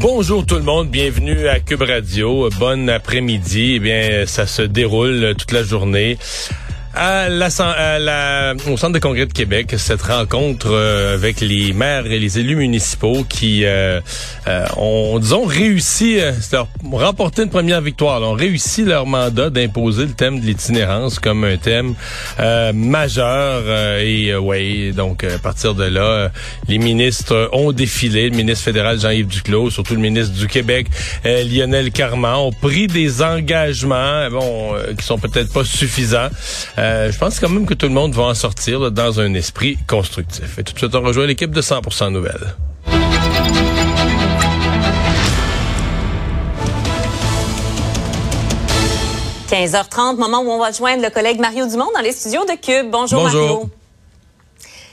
Bonjour tout le monde, bienvenue à Cube Radio. Bon après-midi. Eh bien, ça se déroule toute la journée à la, à la, au Centre de congrès de Québec, cette rencontre euh, avec les maires et les élus municipaux qui euh, euh, ont, disons, réussi, leur, remporté une première victoire, ont réussi leur mandat d'imposer le thème de l'itinérance comme un thème majeur. et ouais, donc à partir de là, les ministres ont défilé. Le ministre fédéral Jean-Yves Duclos, surtout le ministre du Québec, Lionel Carman, ont pris des engagements, bon, qui sont peut-être pas suffisants. Euh, je pense quand même que tout le monde va en sortir dans un esprit constructif. Et tout de suite, on rejoint l'équipe de 100% Nouvelles. – 15h30, moment où on va joindre le collègue Mario Dumont dans les studios de Cube. Bonjour, Bonjour. Mario.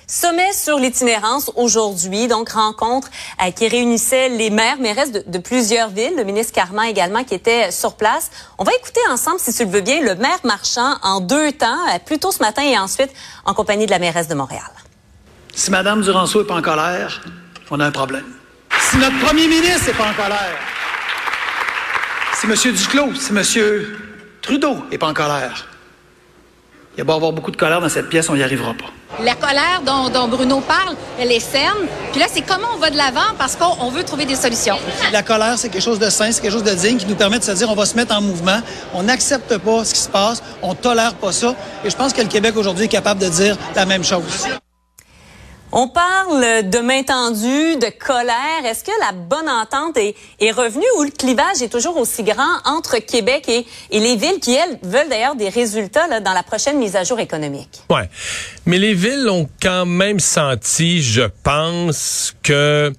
Sommet sur l'itinérance aujourd'hui, donc rencontre euh, qui réunissait les maires, maires de, de, plusieurs villes, le ministre Carman également qui était sur place. On va écouter ensemble, si tu le veux bien, le maire marchand en deux temps, euh, plus tôt ce matin et ensuite en compagnie de la mairesse de Montréal. Si Mme Duranceau n'est pas en colère, on a un problème. Si notre premier ministre n'est pas en colère, si M. Duclos, si M. Trudeau n'est pas en colère, il va y avoir beaucoup de colère dans cette pièce, on n'y arrivera pas. La colère dont, dont, Bruno parle, elle est saine. Puis là, c'est comment on va de l'avant parce qu'on veut trouver des solutions. La colère, c'est quelque chose de sain, c'est quelque chose de digne qui nous permet de se dire on va se mettre en mouvement. On n'accepte pas ce qui se passe, on tolère pas ça. Et je pense que le Québec aujourd'hui est capable de dire la même chose. On parle de main tendue, de colère. Est-ce que la bonne entente est, est, revenue ou le clivage est toujours aussi grand entre Québec et, et les villes qui, elles, veulent d'ailleurs des résultats là, dans la prochaine mise à jour économique? Ouais. Mais les villes ont quand même senti, je pense, que...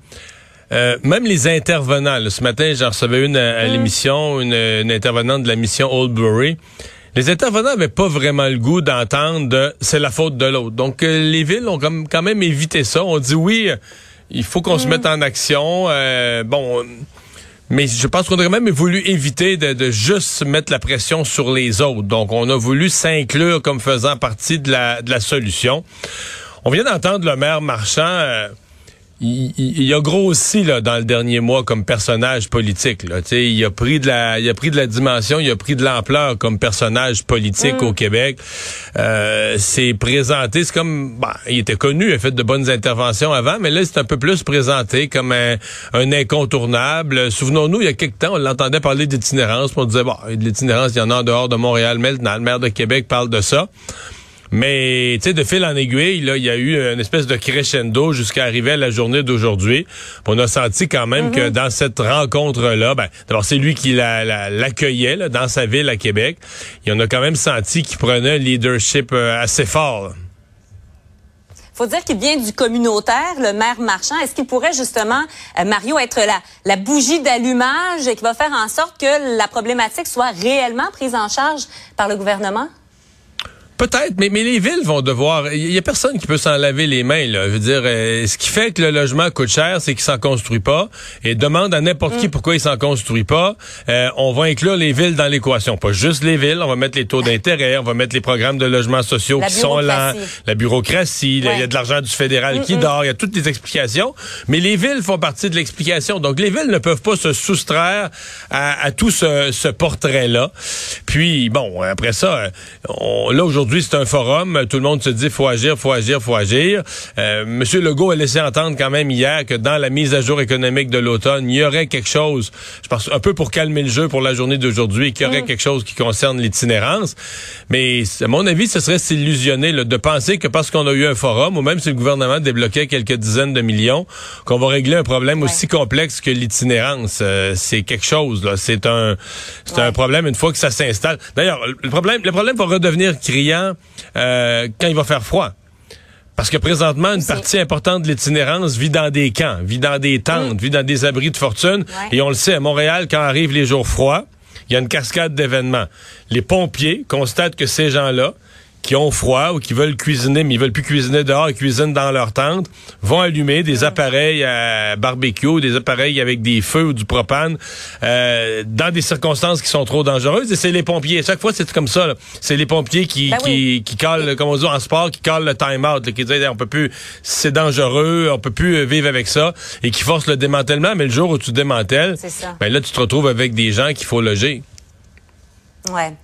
Euh, même les intervenants, là, ce matin, j'en recevais une à, à mmh. l'émission, une, une intervenante de la mission Oldbury. Les intervenants n'avaient pas vraiment le goût d'entendre de c'est la faute de l'autre. Donc euh, les villes ont comme, quand même évité ça. On dit oui, il faut qu'on mmh. se mette en action. Euh, bon, mais je pense qu'on aurait même voulu éviter de, de, juste mettre la pression sur les autres. Donc on a voulu s'inclure comme faisant partie de la, de la solution. On vient d'entendre le maire Marchand. Euh, il, il, il, a grossi là, dans le dernier mois comme personnage politique. Là. il a pris de la, il a pris de la dimension, il a pris de l'ampleur comme personnage politique mmh. au Québec. Euh, c'est présenté, c'est comme, bah, il était connu, il a fait de bonnes interventions avant, mais là c'est un peu plus présenté comme un, un incontournable. Souvenons-nous, il y a quelques temps, on l'entendait parler d'itinérance, on disait, bon, de l'itinérance, il y en a en dehors de Montréal, maintenant, le maire de Québec parle de ça. Mais, tu sais, de fil en aiguille, là, il y a eu une espèce de crescendo jusqu'à arriver à la journée d'aujourd'hui. On a senti quand même mm -hmm. que dans cette rencontre-là, ben, d'abord, c'est lui qui l'accueillait la, dans sa ville à Québec. Et on a quand même senti qu'il prenait un leadership euh, assez fort. faut dire qu'il vient du communautaire, le maire marchand. Est-ce qu'il pourrait justement, euh, Mario, être la, la bougie d'allumage qui va faire en sorte que la problématique soit réellement prise en charge par le gouvernement? Peut-être, mais, mais les villes vont devoir. Il y a personne qui peut s'en laver les mains. Là. Je veux dire, euh, ce qui fait que le logement coûte cher, c'est qu'il s'en construit pas. Et demande à n'importe mm. qui pourquoi il s'en construit pas. Euh, on va inclure les villes dans l'équation, pas juste les villes. On va mettre les taux d'intérêt, on va mettre les programmes de logements sociaux la qui sont là, la bureaucratie. Ouais. Il y a de l'argent du fédéral mm -mm. qui dort. Il y a toutes les explications. Mais les villes font partie de l'explication. Donc les villes ne peuvent pas se soustraire à, à tout ce, ce portrait-là. Puis bon, après ça, on, là aujourd'hui Aujourd'hui, c'est un forum. Tout le monde se dit faut agir, faut agir, faut agir. Euh, Monsieur Legault a laissé entendre quand même hier que dans la mise à jour économique de l'automne, il y aurait quelque chose, je pense un peu pour calmer le jeu pour la journée d'aujourd'hui, qu'il y aurait mmh. quelque chose qui concerne l'itinérance. Mais à mon avis, ce serait s'illusionner de penser que parce qu'on a eu un forum, ou même si le gouvernement débloquait quelques dizaines de millions, qu'on va régler un problème ouais. aussi complexe que l'itinérance. Euh, c'est quelque chose. là. C'est un, c'est ouais. un problème une fois que ça s'installe. D'ailleurs, le problème, le problème va redevenir criant euh, quand il va faire froid. Parce que présentement, une partie importante de l'itinérance vit dans des camps, vit dans des tentes, mmh. vit dans des abris de fortune. Ouais. Et on le sait, à Montréal, quand arrivent les jours froids, il y a une cascade d'événements. Les pompiers constatent que ces gens-là, qui ont froid ou qui veulent cuisiner, mais ils veulent plus cuisiner dehors, ils cuisinent dans leur tente, vont allumer des appareils à barbecue, des appareils avec des feux ou du propane, euh, dans des circonstances qui sont trop dangereuses. Et c'est les pompiers. Chaque fois, c'est comme ça. C'est les pompiers qui, Ben qui, qui calent, comme on dit en sport, qui calent le time-out, qui disent, on peut plus, c'est dangereux, on peut plus euh, vivre avec ça, et qui forcent le démantèlement. Mais le jour où tu démantèles, ben là, tu te retrouves avec des gens qu'il faut loger. Ouais.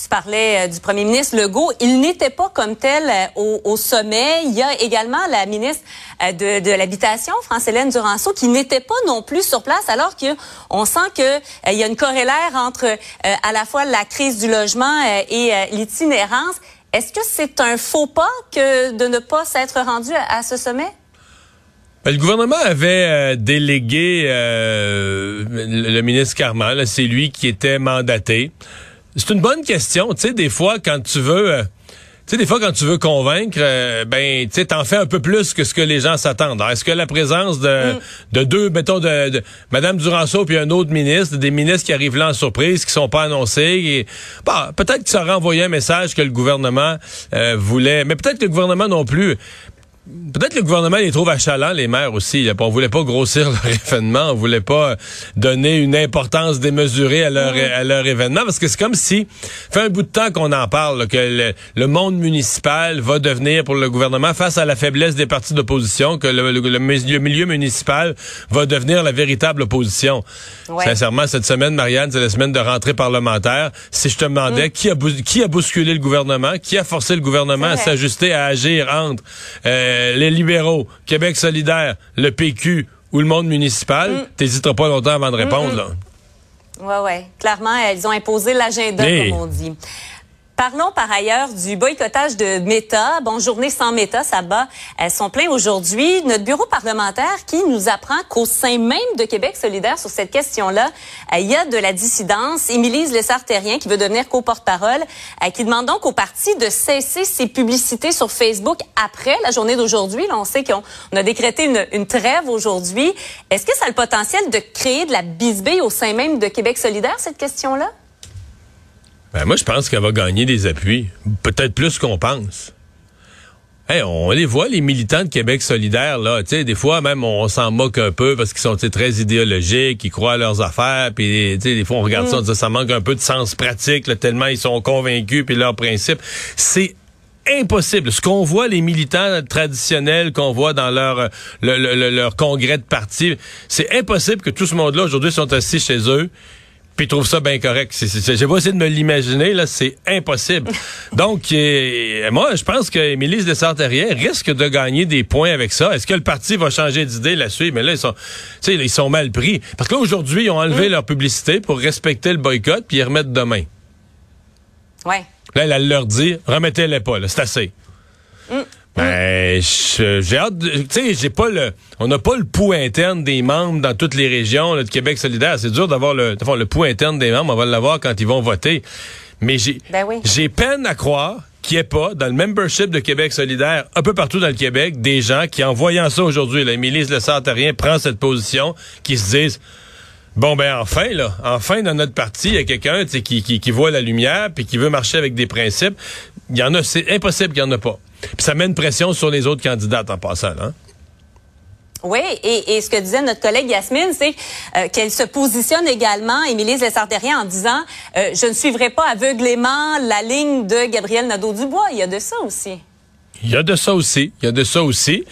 Tu parlais euh, du premier ministre Legault. Il n'était pas comme tel euh, au, sommet. Il y a également la ministre euh, de, l'Habitation, France-Hélène Duranceau, qui n'était pas non plus sur place, alors que on sent que euh, il y a une corrélaire entre à la fois la crise du logement et l'itinérance. Est-ce que c'est un faux pas que de ne pas s'être rendu à, ce sommet? Ben, le gouvernement avait délégué le, ministre Carman. C'est lui qui était mandaté. C'est une bonne question. Tu sais, des fois, quand tu veux... euh, tu sais, des fois, quand tu veux convaincre, euh, ben, tu sais, t'en fais un peu plus que ce que les gens s'attendent. Est-ce que la présence de, de deux, mettons, de, de Mme Duranceau puis un autre ministre, des ministres qui arrivent là en surprise, qui sont pas annoncés, et, bon, peut-être que ça aurait envoyé un message que le gouvernement euh, voulait, mais peut-être que le gouvernement non plus. Peut-être que le gouvernement les trouve achalants, les maires aussi. Là. On voulait pas grossir leur événement, on voulait pas donner une importance démesurée à leur, à leur événement, parce que c'est comme si, fait un bout de temps qu'on en parle, là, que le, le monde municipal va devenir pour le gouvernement, face à la faiblesse des partis d'opposition, que le, le- le milieu, municipal va devenir la véritable opposition. Ouais. Sincèrement, cette semaine, Marianne, c'est la semaine de rentrée parlementaire. Si je te demandais qui, a qui a bousculé le gouvernement, qui a forcé le gouvernement à s'ajuster, à agir entre euh, les libéraux, Québec solidaire, le PQ ou le monde municipal, t'hésiteras pas longtemps avant de répondre. Là. Ouais, ouais. Clairement, elles ont imposé l'agenda, Mais- comme on dit. Parlons par ailleurs du boycottage de Meta. Bon, journée sans Meta, ça bat euh, son plein aujourd'hui. Notre bureau parlementaire qui nous apprend qu'au sein même de Québec solidaire sur cette question-là, euh, il y a de la dissidence. Émilise Lessard-Terrien, qui veut devenir co-porte-parole, euh, qui demande donc au parti de cesser ses publicités sur Facebook après la journée d'aujourd'hui. Là, on sait qu'on on a décrété une, une trêve aujourd'hui. Est-ce que ça a le potentiel de créer de la bisbille au sein même de Québec solidaire, cette question-là? Ben, moi, je pense qu'elle va gagner des appuis. Peut-être plus qu'on pense. Hey, on les voit, les militants de Québec solidaire, là. Tu sais, des fois, même, on s'en moque un peu parce qu'ils sont très idéologiques, ils croient à leurs affaires, puis, tu sais, des fois, on regarde ça, on dit, ça manque un peu de sens pratique, là, tellement ils sont convaincus, puis leurs principes. C'est impossible. Ce qu'on voit, les militants traditionnels qu'on voit dans leur, euh, le- le- le- leur congrès de parti, c'est impossible que tout ce monde-là, aujourd'hui, sont assis chez eux, puis ils trouvent ça bien correct. J'ai pas essayé de me l'imaginer, là, c'est impossible. Donc, euh, moi, je pense que Émilie Desartérien risque de gagner des points avec ça. Est-ce que le parti va changer d'idée là-dessus? Mais là, ils sont, tu sais, ils sont mal pris. Parce que là, aujourd'hui, ils ont enlevé leur publicité pour respecter le boycott, puis ils remettent demain. Ouais. Là, elle, leur dit, remettez-les pas, là, c'est assez. Ben, je- j'ai hâte, de- tu sais, j'ai pas le, on n'a pas le pouls interne des membres dans toutes les régions là, de Québec solidaire. C'est dur d'avoir le, d'avoir le pouls interne des membres. On va l'avoir quand ils vont voter. Mais j'ai, Ben oui. j'ai peine à croire qu'il n'y ait pas dans le membership de Québec solidaire, un peu partout dans le Québec, des gens qui, en voyant ça aujourd'hui, la Émilie Le Sartarien prend cette position, qui se disent, Bon ben enfin là, enfin dans notre parti, il y a quelqu'un tu sais, qui, qui, qui voit la lumière puis qui veut marcher avec des principes. Il y en a, c'est impossible qu'il y en a pas. Puis ça met une pression sur les autres candidates en passant. Hein? Oui, et, et ce que disait notre collègue Yasmine, c'est euh, qu'elle se positionne également, Émilie Lessard-Terrien, en disant euh, Je ne suivrai pas aveuglément la ligne de Gabriel Nadeau-Dubois. Il y a de ça aussi. Il y a de ça aussi. Il y a de ça aussi.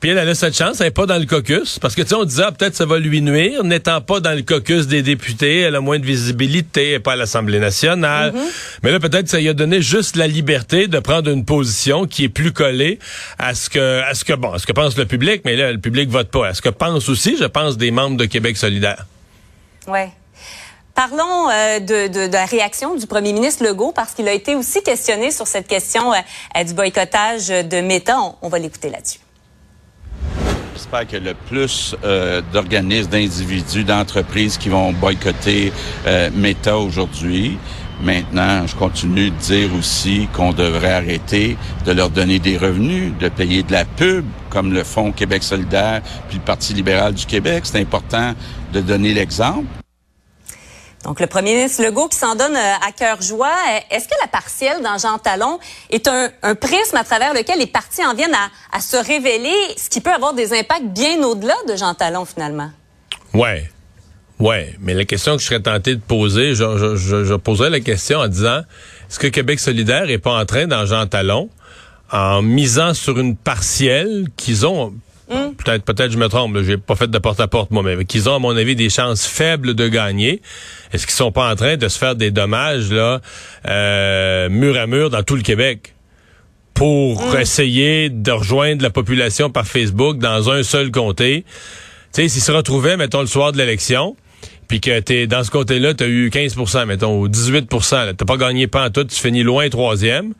Puis elle, elle a cette chance, elle n'est pas dans le caucus. Parce que, tu sais, on disait, ah, peut-être ça va lui nuire. N'étant pas dans le caucus des députés, elle a moins de visibilité, elle n'est pas à l'Assemblée nationale. Mais là, peut-être ça lui a donné juste la liberté de prendre une position qui est plus collée à ce que, à ce que, bon, à ce que pense le public. Mais là, le public vote pas. À ce que pense aussi, je pense, des membres de Québec solidaire. Ouais. Parlons euh, de, de- de la réaction du premier ministre Legault, parce qu'il a été aussi questionné sur cette question euh, euh, du boycottage de Meta. On, on va l'écouter là-dessus. J'espère que le plus euh, d'organismes, d'individus, d'entreprises qui vont boycotter euh, Meta aujourd'hui. Maintenant, je continue de dire aussi qu'on devrait arrêter de leur donner des revenus, de payer de la pub, comme le Fonds Québec solidaire puis le Parti libéral du Québec. C'est important de donner l'exemple. Donc, le premier ministre Legault qui s'en donne euh, à cœur joie. Euh, est-ce que la partielle dans Jean Talon est un, prisme à travers lequel les partis en viennent à, se révéler, ce qui peut avoir des impacts bien au-delà de Jean Talon, finalement? Ouais. Ouais. Mais la question que je serais tenté de poser, je, poserais la question en disant, est-ce que Québec solidaire est pas en train, dans Jean Talon, en misant sur une partielle qu'ils ont Hmm? Peut-être, peut-être je me trompe. J'ai pas fait de porte-à-porte moi, mais qu'ils ont à mon avis des chances faibles de gagner. Est-ce qu'ils sont pas en train de se faire des dommages là, euh, mur à mur dans tout le Québec? pour hmm. essayer de rejoindre la population par Facebook dans un seul comté? Tu sais, s'ils se retrouvaient, mettons, le soir de l'élection, puis que t'es dans ce côté-là, tu as eu 15% mettons, ou 18% t'as pas gagné pas en tout, tu finis loin troisième,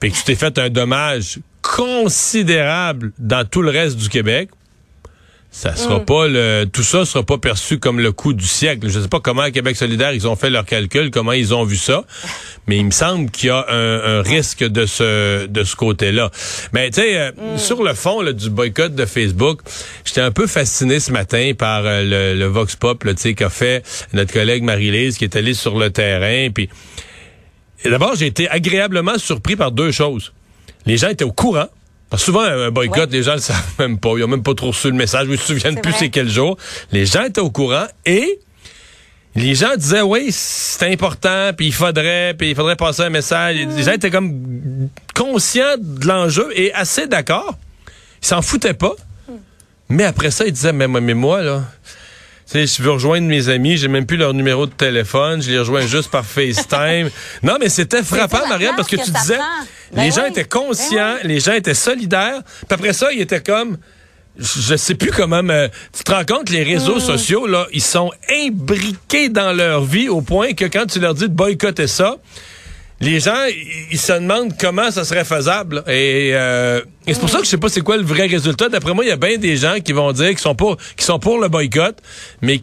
puis que tu t'es fait un dommage considérable dans tout le reste du Québec, ça sera mm. pas le tout ça sera pas perçu comme le coup du siècle. Je sais pas comment à Québec solidaire ils ont fait leur calcul, comment ils ont vu ça, mais il me semble qu'il y a un, risque de ce de ce côté-là. Mais tu sais euh, mm. sur le fond du boycott de Facebook, j'étais un peu fasciné ce matin par euh, le, vox pop tu sais qu'a fait notre collègue Marie-Lise qui est allée sur le terrain puis d'abord j'ai été agréablement surpris par deux choses les gens étaient au courant. Parce que souvent, un boycott, les gens ne le savent même pas. Ils n'ont même pas trop reçu le message. Ils ne se souviennent plus c'est quel jour. Les gens étaient au courant et les gens disaient, oui, c'est important, puis il faudrait, puis il faudrait passer un message. Les gens étaient comme conscients de l'enjeu et assez d'accord. Ils s'en foutaient pas. Hmm. Mais après ça, ils disaient, mais, mais moi, là, sais, je veux rejoindre mes amis, j'ai même plus leur numéro de téléphone, je les rejoins juste par FaceTime. non, mais c'était frappant, Marianne, parce que, tu disais, les ben gens étaient ben conscients, les gens étaient solidaires. Puis après ça, ils étaient comme, je sais plus comment, mais tu te rends compte, les réseaux hmm. sociaux, là, ils sont imbriqués dans leur vie au point que quand tu leur dis de boycotter ça, les gens, ils se demandent comment ça serait faisable. Et, euh, c'est pour ça que je sais pas c'est quoi le vrai résultat. D'après moi, il y a bien des gens qui vont dire qu'ils sont pour, qui sont pour le boycott, mais qui